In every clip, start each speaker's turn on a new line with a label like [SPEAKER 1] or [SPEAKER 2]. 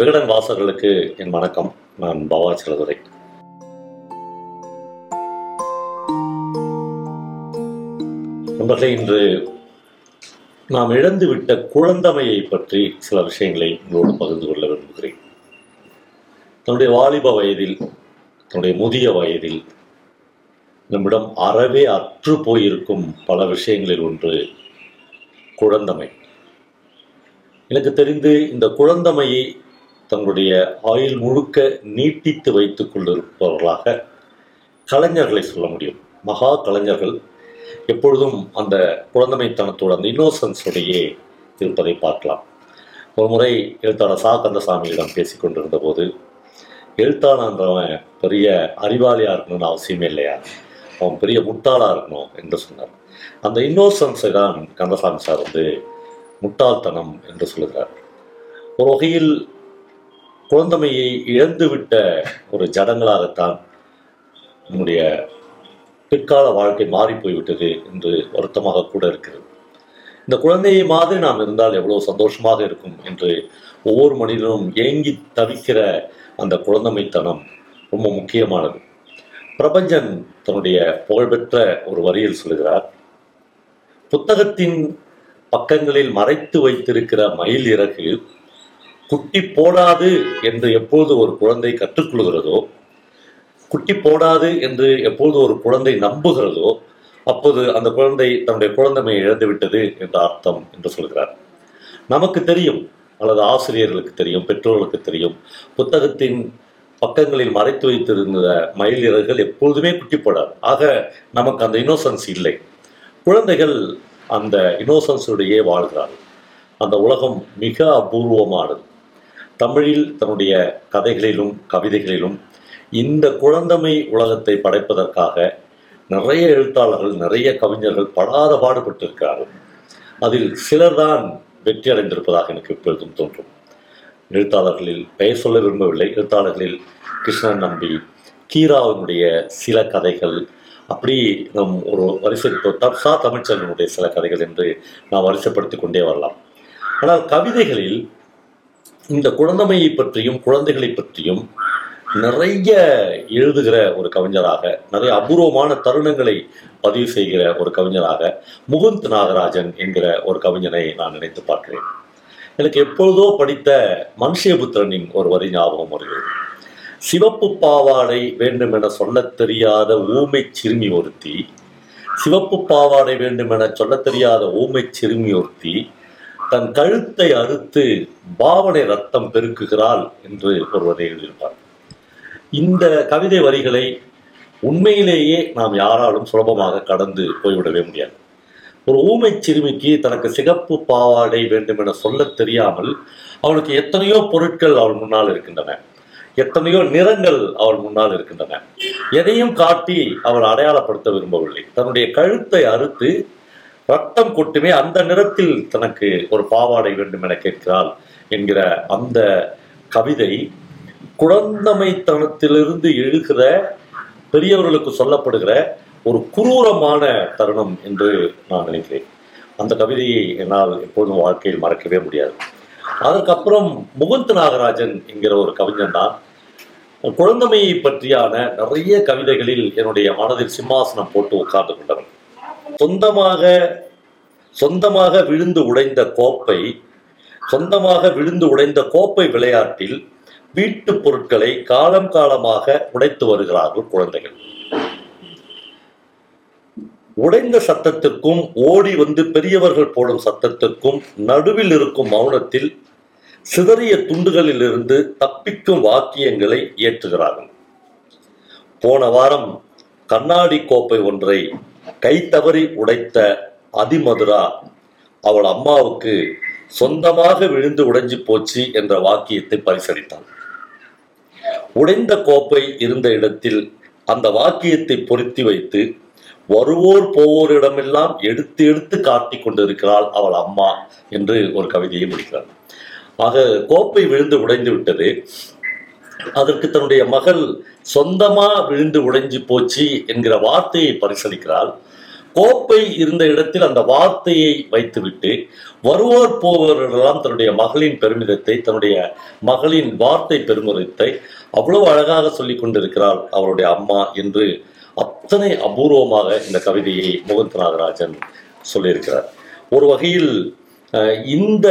[SPEAKER 1] விகடன் வாசகர்களுக்கு என் வணக்கம். நான் பவா சிலதுரை. நண்பர்களே இன்று நாம் இழந்துவிட்ட குழந்தமையை பற்றி சில விஷயங்களை உங்களோடு பகிர்ந்து கொள்ள விரும்புகிறேன். தன்னுடைய வாலிப வயதில் தன்னுடைய முதிய வயதில் நம்மிடம் அறவே அற்று போயிருக்கும் பல விஷயங்களில் ஒன்று குழந்தமை. எனக்கு தெரிந்து இந்த குழந்தமையை தங்களுடைய ஆயுள் முழுக்க நீட்டித்து வைத்துக் கொண்டிருப்பவர்களாக கலைஞர்களை சொல்ல முடியும். மகா கலைஞர்கள் எப்பொழுதும் அந்த குழந்தமைத்தனத்தோட அந்த இன்னோசன்ஸோடையே இருப்பதை பார்க்கலாம். ஒரு முறை எழுத்தாளர் சா. கந்தசாமியிடம் பேசிக்கொண்டிருந்த போது எழுத்தாளன்றவன் பெரிய அறிவாளியாக இருக்கணும்னு அவசியமே இல்லையா? அவன் பெரிய முட்டாளாக இருக்கணும் என்று சொன்னார். அந்த இன்னோசன்ஸை தான் கந்தசாமி சார் வந்து முட்டாள்தனம் என்று சொல்லுகிறார். ஒரு வகையில் குழந்தமையை இழந்துவிட்ட ஒரு ஜடங்களாகத்தான் நம்முடைய பிற்கால வாழ்க்கை மாறி போய்விட்டது என்று வருத்தமாக கூட இருக்கிறது. இந்த குழந்தையை மாதிரி நாம் இருந்தால் எவ்வளவு சந்தோஷமாக இருக்கும் என்று ஒவ்வொரு மனிதனும் ஏங்கி தவிக்கிற அந்த குழந்தமைத்தனம் ரொம்ப முக்கியமானது. பிரபஞ்சன் தன்னுடைய புகழ்பெற்ற ஒரு வரியில் சொல்கிறார் புத்தகத்தின் பக்கங்களில் மறைத்து வைத்திருக்கிற மயில் இறகு குட்டி போடாது என்று எப்போது ஒரு குழந்தை கற்றுக்கொள்கிறதோ குட்டி போடாது என்று எப்போது ஒரு குழந்தை நம்புகிறதோ அப்போது அந்த குழந்தை தன்னுடைய குழந்தைமை இழந்துவிட்டது என்ற அர்த்தம் என்று சொல்கிறார். நமக்கு தெரியும் அல்லது ஆசிரியர்களுக்கு தெரியும் பெற்றோர்களுக்கு தெரியும் புத்தகத்தின் பக்கங்களில் மறைத்து வைத்திருந்த மயில் இறகுகள் எப்பொழுதுமே குட்டி போடாது. ஆக நமக்கு அந்த இன்னோசன்ஸ் இல்லை. குழந்தைகள் அந்த இன்னோசன்ஸுடையே வாழ்கிறார்கள். அந்த உலகம் மிக அபூர்வமானது. தமிழில் தன்னுடைய கதைகளிலும் கவிதைகளிலும் இந்த குழந்தமை உலகத்தை படைப்பதற்காக நிறைய எழுத்தாளர்கள் நிறைய கவிஞர்கள் படாத பாடுபட்டிருக்கிறார்கள். அதில் சிலர்தான் வெற்றி அடைந்திருப்பதாக எனக்கு எப்பொழுதும் தோன்றும். எழுத்தாளர்களில் பெயர் சொல்ல விரும்பவில்லை. எழுத்தாளர்களில் கிருஷ்ணன் நம்பி கீராவினுடைய சில கதைகள் அப்படி நம் ஒரு வரிசை சா தமிழ்ச்செல்வனுடைய சில கதைகள் என்று நாம் வரிசைப்படுத்தி கொண்டே வரலாம். ஆனால் கவிதைகளில் இந்த குழந்தமையை பற்றியும் குழந்தைகளை பற்றியும் நிறைய எழுதுகிற ஒரு கவிஞராக நிறைய அபூர்வமான தருணங்களை பதிவு செய்கிற ஒரு கவிஞராக முகுந்த் நாகராஜன் என்கிற ஒரு கவிஞனை நான் நினைத்து பார்க்கிறேன். எனக்கு எப்பொழுதோ படித்த மனுஷயபுத்திரனின் ஒரு வரி ஞாபகம் வருகிறது. சிவப்பு பாவாடை வேண்டும் என சொல்லத் தெரியாத ஊமை சிறுமி ஒருத்தி சிவப்பு பாவாடை வேண்டும் என சொல்லத் தெரியாத ஊமை சிறுமி ஒருத்தி தன் கழுத்தை அறுத்து பாவனை ரத்தம் பெருக்குகிறாள் என்று ஒருவரை எழுதியிருப்பார். இந்த கவிதை வரிகளை உண்மையிலேயே நாம் யாராலும் சுலபமாக கடந்து போய்விடவே முடியாது. ஒரு ஊமை சிறுமிக்கு தனக்கு சிகப்பு பாவாடை வேண்டும் என சொல்ல தெரியாமல் அவளுக்கு எத்தனையோ பொருட்கள் அவள் முன்னால் இருக்கின்றன. எத்தனையோ நிறங்கள் அவள் முன்னால் இருக்கின்றன. எதையும் காட்டி அவள் அடையாளப்படுத்த விரும்பவில்லை. தன்னுடைய கழுத்தை அறுத்து ரத்தம் கொட்டுமே அந்த நிறத்தில் தனக்கு ஒரு பாவாடை வேண்டும் என கேட்கிறாள் என்கிற அந்த கவிதை குழந்தமைத்தனத்திலிருந்து எழுகிற பெரியவர்களுக்கு சொல்லப்படுகிற ஒரு குரூரமான தருணம் என்று நான் நினைக்கிறேன். அந்த கவிதையை என்னால் எப்போதும் வாழ்க்கையில் மறக்கவே முடியாது. அதற்கப்புறம் முகுந்த் நாகராஜன் என்கிற ஒரு கவிஞன் தான். குழந்தமையை பற்றியான நிறைய கவிதைகளில் என்னுடைய மனதில் சிம்மாசனம் போட்டு உட்கார்ந்து கொண்டவன். சொந்தமாக சொந்தமாக விழுந்து உடைந்த கோப்பை சொந்தமாக விழுந்து உடைந்த கோப்பை விளையாட்டில் வீட்டு பொருட்களை காலம் காலமாக உடைத்து வருகிறார்கள் குழந்தைகள். உடைந்த சத்தத்திற்கும் ஓடி வந்து பெரியவர்கள் போடும் சத்தத்திற்கும் நடுவில் இருக்கும் மௌனத்தில் சிதறிய துண்டுகளிலிருந்து தப்பிக்கும் வாக்கியங்களை ஏற்றுகிறார்கள் போன வாரம் கண்ணாடி கோப்பை ஒன்றை கை தவறி உடைத்த அதிமதுரா? அவள் அம்மாவுக்கு சொந்தமாக விழுந்து உடைஞ்சு போச்சு என்ற வாக்கியத்தை பரிசளித்தாள் உடைந்த கோப்பை இருந்த இடத்தில் அந்த வாக்கியத்தை பொருத்தி வைத்து வருவோர் போவோரிடமெல்லாம் எடுத்து எடுத்து காட்டி கொண்டிருக்கிறாள் அவள் அம்மா என்று ஒரு கவிதையை முடிக்கிறார் ஆக கோப்பை விழுந்து உடைந்து விட்டது அதற்கு தன்னுடைய மகள் சொந்தமா விழுந்து உடைஞ்சு போச்சு என்கிற வார்த்தையை பரிசளிக்கிறாள். கோப்பை இருந்த இடத்தில் அந்த வார்த்தையை வைத்துவிட்டு வருவோர் போவவர்களெல்லாம் தன்னுடைய மகளின் பெருமிதத்தை தன்னுடைய மகளின் வார்த்தை பெருமிதத்தை அவ்வளவு அழகாக சொல்லி கொண்டிருக்கிறாள் அவருடைய அம்மா என்று அத்தனை அபூர்வமாக இந்த கவிதையை முகந்த நாகராஜன் சொல்லியிருக்கிறார். ஒரு வகையில் அஹ், இந்த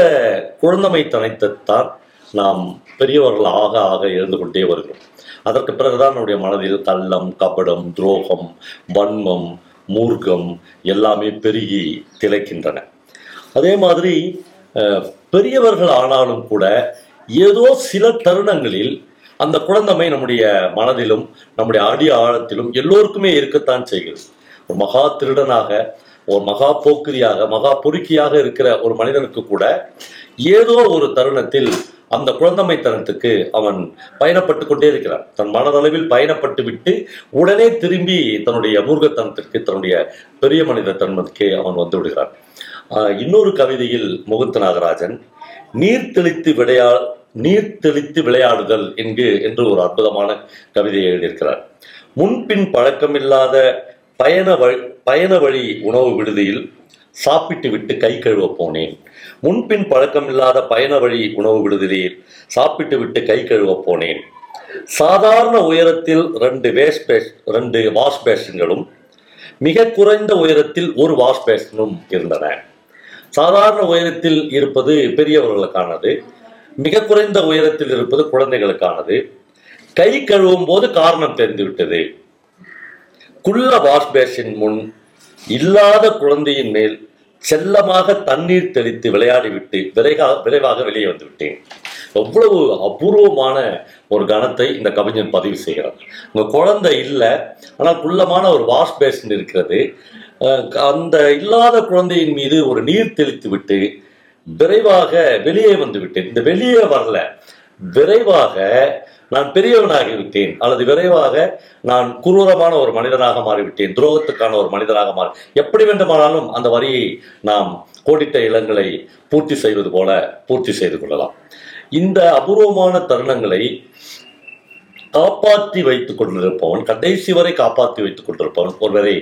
[SPEAKER 1] குழந்தமை தனைத்தான் நாம் பெரியவர்கள் ஆக ஆக எழுந்து கொண்டே வருகிறோம். அதற்கு பிறகுதான் நம்முடைய மனதில் கள்ளம் கபடம் துரோகம் வன்மம் மூர்க்கம் எல்லாமே பெருகி திளைக்கின்றன. அதே மாதிரி பெரியவர்கள் ஆனாலும் கூட ஏதோ சில தருணங்களில் அந்த குழந்தமை நம்முடைய மனதிலும் நம்முடைய அடி ஆழத்திலும் எல்லோருக்குமே இருக்கத்தான் செய்கிறது. ஒரு மகா திருடனாக ஒரு மகா போக்கிரியாக மகா பொறுக்கியாக இருக்கிற ஒரு மனிதனுக்கு கூட ஏதோ ஒரு தருணத்தில் அந்த குழந்தமைத்தனத்துக்கு அவன் பயணப்பட்டு கொண்டே இருக்கிறான். தன் மனதளவில் பயணப்பட்டு விட்டு உடனே திரும்பி தன்னுடைய மூர்க்கத்தனத்திற்கு தன்னுடைய பெரிய மனித தன்மத்துக்கு அவன் வந்து விடுகிறான். இன்னொரு கவிதையில் முகுந்த நாகராஜன் நீர் தெளித்து விளையா நீர் தெளித்து விளையாடுதல் என்கு என்று ஒரு அற்புதமான கவிதையை எழுதியிருக்கிறார். முன்பின் பழக்கமில்லாத பயண வழி பயண வழி உணவு விடுதியில் சாப்பிட்டு விட்டு கை கழுவ போனேன். முன்பின் பழக்கமில்லாத பயண வழி உணவு விடுதலில் சாப்பிட்டு விட்டு கை கழுவ போனேன். சாதாரண உயரத்தில் ரெண்டு வேஸ்ட் பேஸ் ரெண்டு வாஷ் பேஷன்களும் மிக குறைந்த உயரத்தில் ஒரு வாஷ் பேஷனும் இருந்தன. சாதாரண உயரத்தில் இருப்பது பெரியவர்களுக்கானது மிக குறைந்த உயரத்தில் இருப்பது குழந்தைகளுக்கானது. கை கழுவும் போது காரணம் தெரிந்துவிட்டது குள்ள வாஷ் பேஷின் முன் இல்லாத குழந்தையின் மேல் செல்லமாக தண்ணீர் தெளித்து விளையாடிவிட்டு விரைவாக விரைவாக வெளியே வந்து விட்டேன் எவ்வளவு அபூர்வமான ஒரு கணத்தை இந்த கவிஞன் பதிவு செய்கிறார். உங்க குழந்தை இல்லை ஆனால் குள்ளமான ஒரு வாஷ் பேசின் இருக்கிறது. அந்த இல்லாத குழந்தையின் மீது ஒரு நீர் தெளித்து விட்டு விரைவாக வெளியே வந்து விட்டேன். இந்த வெளியே வரல. விரைவாக நான் பெரியவனாகி விட்டேன் அல்லது விரைவாக நான் குரூரமான ஒரு மனிதனாக மாறிவிட்டேன். துரோகத்துக்கான ஒரு மனிதனாக மாறி எப்படி வேண்டுமானாலும் அந்த வரியை நாம் கோடிட்ட இளங்களை பூர்த்தி செய்வது போல பூர்த்தி செய்து கொள்ளலாம். இந்த அபூர்வமான தருணங்களை காப்பாற்றி வைத்துக் கொண்டிருப்பவன் கடைசி வரை காப்பாற்றி வைத்துக் கொண்டிருப்பவன் ஒருவரை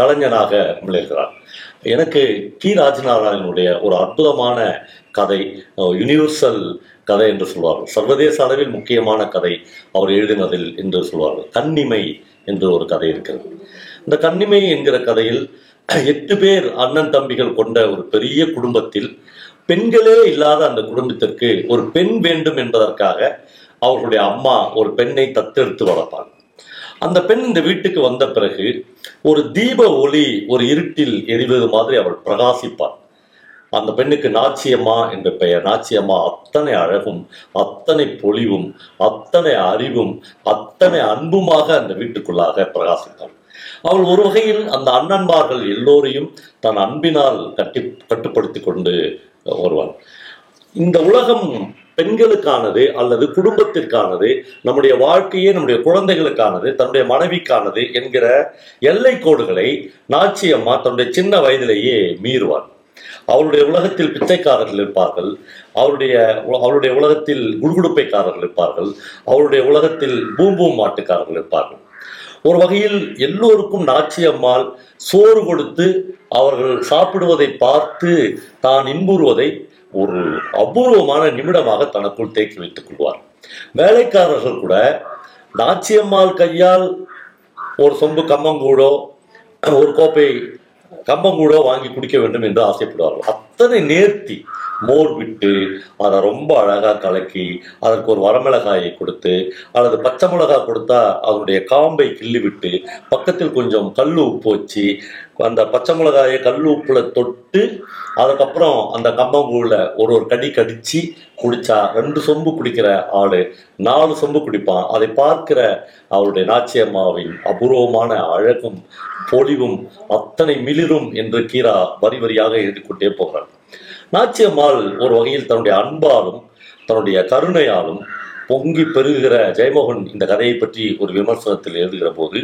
[SPEAKER 1] கலைஞனாக விளைகிறான் எனக்கு கி. ராஜநாராயணனுடைய ஒரு அற்புதமான கதை யுனிவர்சல் கதை என்று சொல்வார்கள். சர்வதேச அளவில் முக்கியமான கதை அவர் எழுதினதில் என்று சொல்வார்கள். கன்னிமை என்று ஒரு கதை இருக்கிறது. இந்த கன்னிமை என்கிற கதையில் எட்டு பேர் அண்ணன் தம்பிகள் கொண்ட ஒரு பெரிய குடும்பத்தில் பெண்களே இல்லாத அந்த குடும்பத்திற்கு ஒரு பெண் வேண்டும் என்பதற்காக அவர்களுடைய அம்மா ஒரு பெண்ணை தத்தெடுத்து வளர்ப்பாங்க. அந்த பெண் இந்த வீட்டுக்கு வந்த பிறகு ஒரு தீப ஒளி ஒரு இருட்டில் எரிவது மாதிரி அவள் பிரகாசிப்பாள். அந்த பெண்ணுக்கு நாச்சியம்மா என்ற பெயர். நாச்சியம்மா அத்தனை அழகும் அத்தனை பொலிவும் அத்தனை அறிவும் அத்தனை அன்புமாக அந்த வீட்டுக்குள்ளாக பிரகாசித்தாள் அவள் ஒரு வகையில் அந்த அண்ணன்மார்கள் எல்லோரையும் தன் அன்பினால் கட்டி கட்டுப்படுத்தி கொண்டு வருவாள். இந்த உலகம் பெண்களுக்கானது அல்லது குடும்பத்திற்கானது நம்முடைய வாழ்க்கையே நம்முடைய குழந்தைகளுக்கானது தன்னுடைய மனைவிக்கானது என்கிற எல்லை கோடுகளை நாச்சியம்மா தன்னுடைய சின்ன வயதிலேயே மீறுவாள். அவருடைய உலகத்தில் பிச்சைக்காரர்கள் இருப்பார்கள். அவருடைய அவருடைய உலகத்தில் குடுகுடுப்பைக்காரர்கள் இருப்பார்கள். அவருடைய உலகத்தில் பூம்பூம் மாட்டுக்காரர்கள் இருப்பார்கள். ஒரு வகையில் எல்லோருக்கும் நாச்சியம்மாள் சோறு கொடுத்து அவர்கள் சாப்பிடுவதை பார்த்து தான் இன்புறுவதை ஒரு அபூர்வமான நிமிடமாக தனக்குள் தேக்கி வைத்துக் கொள்வார். வேலைக்காரர்கள் கூட நாச்சியம்மாள் கையால் ஒரு சொம்பு கம்மங்கூடோ ஒரு கோப்பை கம்பங்கூடோ வாங்கி குடிக்க வேண்டும் என்று ஆசைப்படுவார்கள். அத்தனை நேர்த்தி மோர் விட்டு அதை ரொம்ப அழகாக கலக்கி அதற்கு ஒரு வரமிளகாயை கொடுத்து அல்லது பச்சை மிளகாய் கொடுத்தா அதனுடைய காம்பை கிள்ளி விட்டு பக்கத்தில் கொஞ்சம் கல் உப்பு வச்சு அந்த பச்சை மிளகாயை கல் உப்புல தொட்டு அதுக்கப்புறம் அந்த கம்பங்கூழில் ஒரு ஒரு கடி கடிச்சு குடிச்சா ரெண்டு சொம்பு குடிக்கிற ஆளு நாலு சொம்பு குடிப்பான். அதை பார்க்கிற அவருடைய நாச்சியம்மாவின் அபூர்வமான அழகும் பொலிவும் அத்தனை மிளிரும் என்று கீரா வரி வரியாக எழுதி கொண்டே போகிறார் நாச்சியம்மாள் ஒரு வகையில் தன்னுடைய அன்பாலும் தன்னுடைய கருணையாலும் பொங்கி பெருகிற ஜெயமோகன் இந்த கதையை பற்றி ஒரு விமர்சனத்தில் எழுதுகிற போது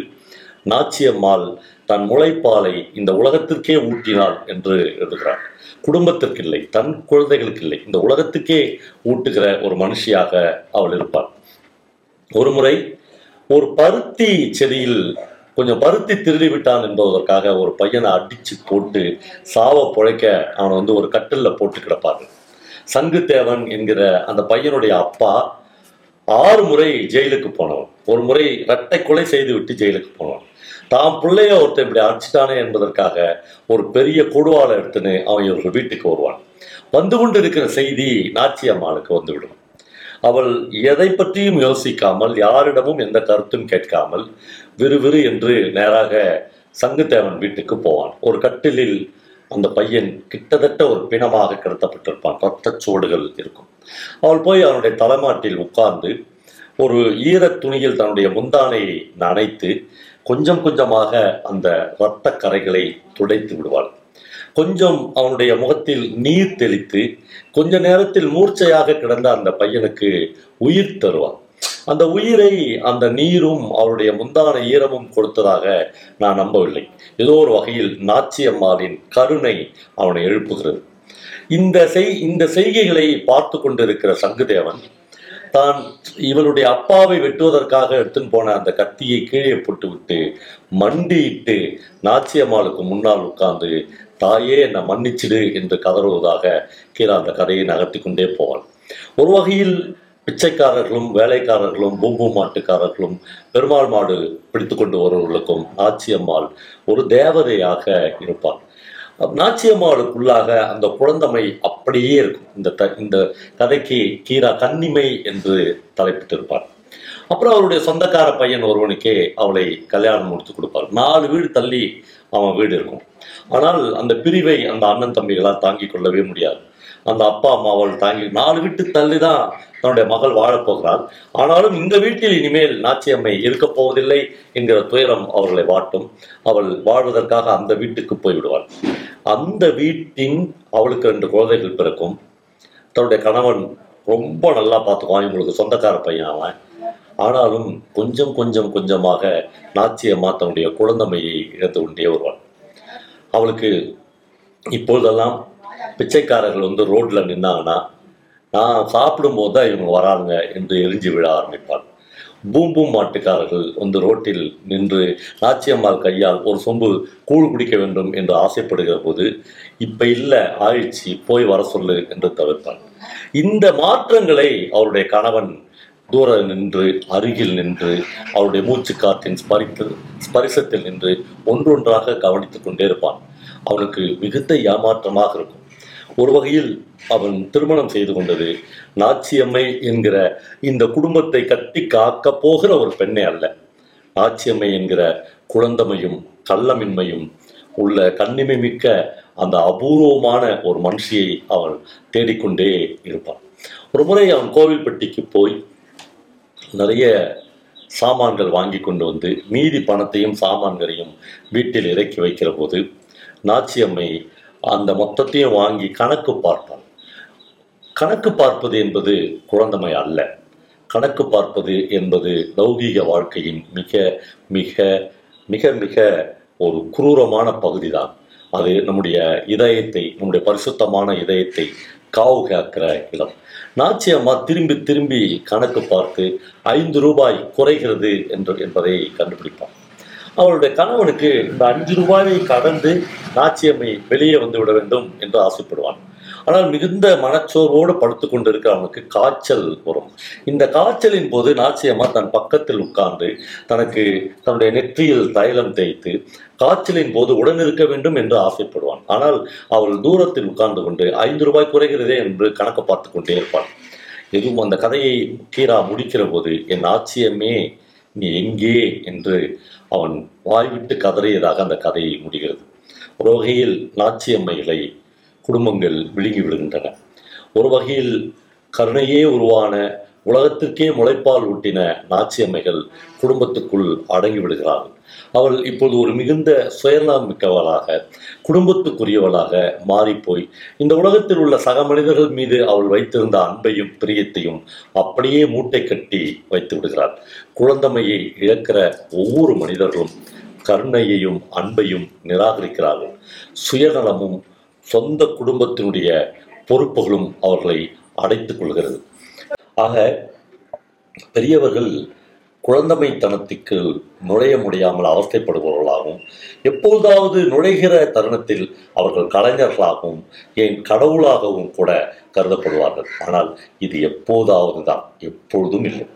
[SPEAKER 1] நாச்சியம்மாள் தன் முளைப்பாலை இந்த உலகத்திற்கே ஊட்டினாள் என்று எழுதுகிறார் குடும்பத்திற்கு இல்லை தன் குழந்தைகளுக்கு இல்லை இந்த உலகத்துக்கே ஊட்டுகிற ஒரு மனுஷியாக அவள் இருப்பாள். ஒரு முறை ஒரு பருத்தி செடியில் கொஞ்சம் பருத்தி திருடி விட்டான் என்பதற்காக ஒரு பையனை அடிச்சு போட்டு சாவ புழைக்க அவனை வந்து ஒரு கட்டில்ல போட்டு கிடப்பாரு சங்குத்தேவன் என்கிற அந்த பையனுடைய அப்பா ஆறு முறை ஜெயிலுக்கு போனவன். ஒரு முறை இரட்டை கொலை செய்து விட்டு ஜெயிலுக்கு போனவன். தான் பிள்ளைய ஒருத்தன் இப்படி அடிச்சிட்டானே என்பதற்காக ஒரு பெரிய கொடுவாளை எடுத்துன்னு அவன் இவர்கள் வீட்டுக்கு வருவான். வந்து கொண்டு இருக்கிற செய்தி நாச்சியம்மாளுக்கு வந்துவிடும் அவள் எதை பற்றியும் யோசிக்காமல் யாரிடமும் எந்த கருத்தும் கேட்காமல் விறுவிறு என்று நேராக சங்குத்தேவன் வீட்டுக்கு போவான். ஒரு கட்டிலில் அந்த பையன் கிட்டத்தட்ட ஒரு பிணமாக கிடத்தப்பட்டிருப்பான். ரத்தச் சுவடுகள் இருக்கும். அவள் போய் அவனுடைய தலைமாட்டில் உட்கார்ந்து ஒரு ஈர துணியில் தன்னுடைய முந்தானையை நனைத்து கொஞ்சம் கொஞ்சமாக அந்த இரத்த கரைகளை துடைத்து விடுவாள். கொஞ்சம் அவனுடைய முகத்தில் நீர் தெளித்து கொஞ்ச நேரத்தில் மூர்ச்சையாக கிடந்த அந்த பையனுக்கு உயிர் தருவான். அந்த உயிரை அந்த நீரும் அவருடைய முந்தான ஈரமும் கொடுத்ததாக நான் நம்பவில்லை. ஏதோ ஒரு வகையில் நாச்சியம்மாளின் கருணை அவனை எழுப்புகிறது. இந்த செய் இந்த செய்கைகளை பார்த்து கொண்டிருக்கிற சங்குதேவன் தான் இவனுடைய அப்பாவை வெட்டுவதற்காக எடுத்துன்னு போன அந்த கத்தியை கீழே போட்டுவிட்டு மண்டியிட்டு நாச்சியம்மாளுக்கு முன்னால் உட்கார்ந்து தாயே என்னை மன்னிச்சிடு என்று கதறுவதாக கீழே அந்த கதையை நகர்த்தி கொண்டே போவான் ஒரு வகையில் பிச்சைக்காரர்களும் வேலைக்காரர்களும் பூம்பு மாட்டுக்காரர்களும் பெருமாள் மாடு பிடித்து கொண்டு வருவர்களுக்கும் நாச்சியம்மாள் ஒரு தேவதையாக இருப்பாள். நாச்சியம்மாளுக்குள்ளாக அந்த குழந்தமை அப்படியே இருக்கும். இந்த த இந்த கதைக்கு கீரா கன்னிமை என்று தலைப்பிட்டிருப்பார் அப்புறம் அவருடைய சொந்தக்கார பையன் ஒருவனுக்கே அவளை கல்யாணம் முடித்து கொடுப்பார். நாலு வீடு தள்ளி அவன் வீடு இருக்கும். ஆனால் அந்த பிரிவை அந்த அண்ணன் தம்பிகளால் தாங்கிக் கொள்ளவே முடியாது. அந்த அப்பா அம்மா அவள் தாங்கி நாலு வீட்டு தள்ளி தான் தன்னுடைய மகள் வாழப்போகிறாள் ஆனாலும் இந்த வீட்டில் இனிமேல் நாச்சியம்மை இருக்கப் போவதில்லை என்கிற துயரம் அவர்களை வாட்டும். அவள் வாழ்வதற்காக அந்த வீட்டுக்கு போய்விடுவாள். அந்த வீட்டின் அவளுக்கு ரெண்டு குழந்தைகள் பிறக்கும். தன்னுடைய கணவன் ரொம்ப நல்லா பார்த்துக்குவான். இவங்களுக்கு சொந்தக்கார பையன் அவன். ஆனாலும் கொஞ்சம் கொஞ்சம் கொஞ்சமாக நாச்சியம்மா தன்னுடைய குழந்தமையை இழந்து கொண்டே வருவாள். அவளுக்கு இப்பொழுதெல்லாம் பிச்சைக்காரர்கள் வந்து ரோட்டில் நின்னாங்கன்னா நான் சாப்பிடும்போது தான் இவங்க வராங்க என்று எரிஞ்சு விழ ஆரம்பிப்பாள். பூம்பூம் மாட்டுக்காரர்கள் வந்து ரோட்டில் நின்று நாச்சியம்மாள் கையால் ஒரு சொம்பு கூழ் குடிக்க வேண்டும் என்று ஆசைப்படுகிற போது இப்போ இல்லை ஆயிடுச்சு போய் வர சொல்லு என்று தவிர்ப்பாள். இந்த மாற்றங்களை அவருடைய கணவன் தூர நின்று அருகில் நின்று அவருடைய மூச்சு காற்றின் ஸ்பரித்து ஸ்பரிசத்தில் நின்று ஒன்றொன்றாக கவனித்துக் கொண்டே இருப்பான். அவனுக்கு மிகுந்த ஏமாற்றமாக இருக்கும். ஒரு வகையில் அவன் திருமணம் செய்து கொண்டது நாச்சியம்மை என்கிற இந்த குடும்பத்தை கட்டி காக்க போகிற ஒரு பெண்ணே அல்ல. நாச்சியம்மை என்கிற குழந்தமையும் கள்ளமின்மையும் உள்ள கண்ணிமை மிக்க அந்த அபூர்வமான ஒரு மனுஷியை அவன் தேடிக்கொண்டே இருப்பான் ஒரு முறை அவன் கோவில்பட்டிக்கு போய் நிறைய சாமான்கள் வாங்கி கொண்டு வந்து மீதி பணத்தையும் சாமான்களையும் வீட்டில் இறக்கி வைக்கிற போது நாச்சியம்மை அந்த மொத்தத்தையும் வாங்கி கணக்கு பார்ப்பாள் கணக்கு பார்ப்பது என்பது குழந்தமை அல்ல. கணக்கு பார்ப்பது என்பது லௌகீக வாழ்க்கையின் மிக மிக மிக மிக ஒரு குரூரமான பகுதி தான் அது நம்முடைய இதயத்தை நம்முடைய பரிசுத்தமான இதயத்தை காவு காக்கிற இடம். நாச்சியம்மா திரும்பி திரும்பி கணக்கு பார்த்து ஐந்து ரூபாய் குறைகிறது என்று என்பதை கண்டுபிடிப்பார் அவளுடைய கணவனுக்கு இந்த அஞ்சு ரூபாயை கடந்து நாச்சியம்மை வெளியே வந்து விட வேண்டும் என்று ஆசைப்படுவான். ஆனால் மிகுந்த மனச்சோர்வோடு படுத்து கொண்டிருக்க அவனுக்கு காய்ச்சல் வரும். இந்த காய்ச்சலின் போது நாச்சியம்மா தன் பக்கத்தில் உட்கார்ந்து தனக்கு தன்னுடைய நெற்றியில் தைலம் தேய்த்து காய்ச்சலின் போது உடன் இருக்க வேண்டும் என்று ஆசைப்படுவான். ஆனால் அவள் தூரத்தில் உட்கார்ந்து கொண்டு ஐந்து ரூபாய் குறைகிறதே என்று கணக்கு பார்த்து கொண்டே இருப்பாள். எதுவும் அந்த கதையை கீரா முடிக்கிற போது என் ஆச்சியமே நீ எங்கே? என்று அவன் வாய்விட்டு கதறியதாக அந்த கதையை முடிகிறது. ரோகையில் நாச்சியம்மைகளை குடும்பங்கள் விழுங்கி விடுகின்றன ஒரு வகையில் கருணையே உருவான உலகத்திற்கே முளைப்பால் ஊட்டின நாச்சியம்மைகள் குடும்பத்துக்குள் அடங்கி விடுகிறாள். அவள் இப்போது ஒரு மிகுந்த சுயநலம் மிக்கவளாக குடும்பத்துக்குரியவளாக மாறிப்போய் இந்த உலகத்தில் உள்ள சக மனிதர்கள் மீது அவள் வைத்திருந்த அன்பையும் பிரியத்தையும் அப்படியே மூட்டை கட்டி வைத்து விடுகிறாள். குழந்தமையை இழக்கிற ஒவ்வொரு மனிதர்களும் கருணையையும் அன்பையும் நிராகரிக்கிறார்கள். சுயநலமும் சொந்த குடும்பத்தினுடைய பொறுப்புகளும் அவர்களை அடைத்துக் கொள்கிறது. ஆக பெரியவர்கள் குழந்தமைத்தனத்துக்கு நுழைய முடியாமல் அவஸ்தைப்படுபவர்களாகவும் எப்பொழுதாவது நுழைகிற தருணத்தில் அவர்கள் கலைஞர்களாகவும் ஏன் கடவுளாகவும் கூட கருதப்படுவார்கள். ஆனால் இது எப்போதாவது தான் எப்பொழுதும் இல்லை.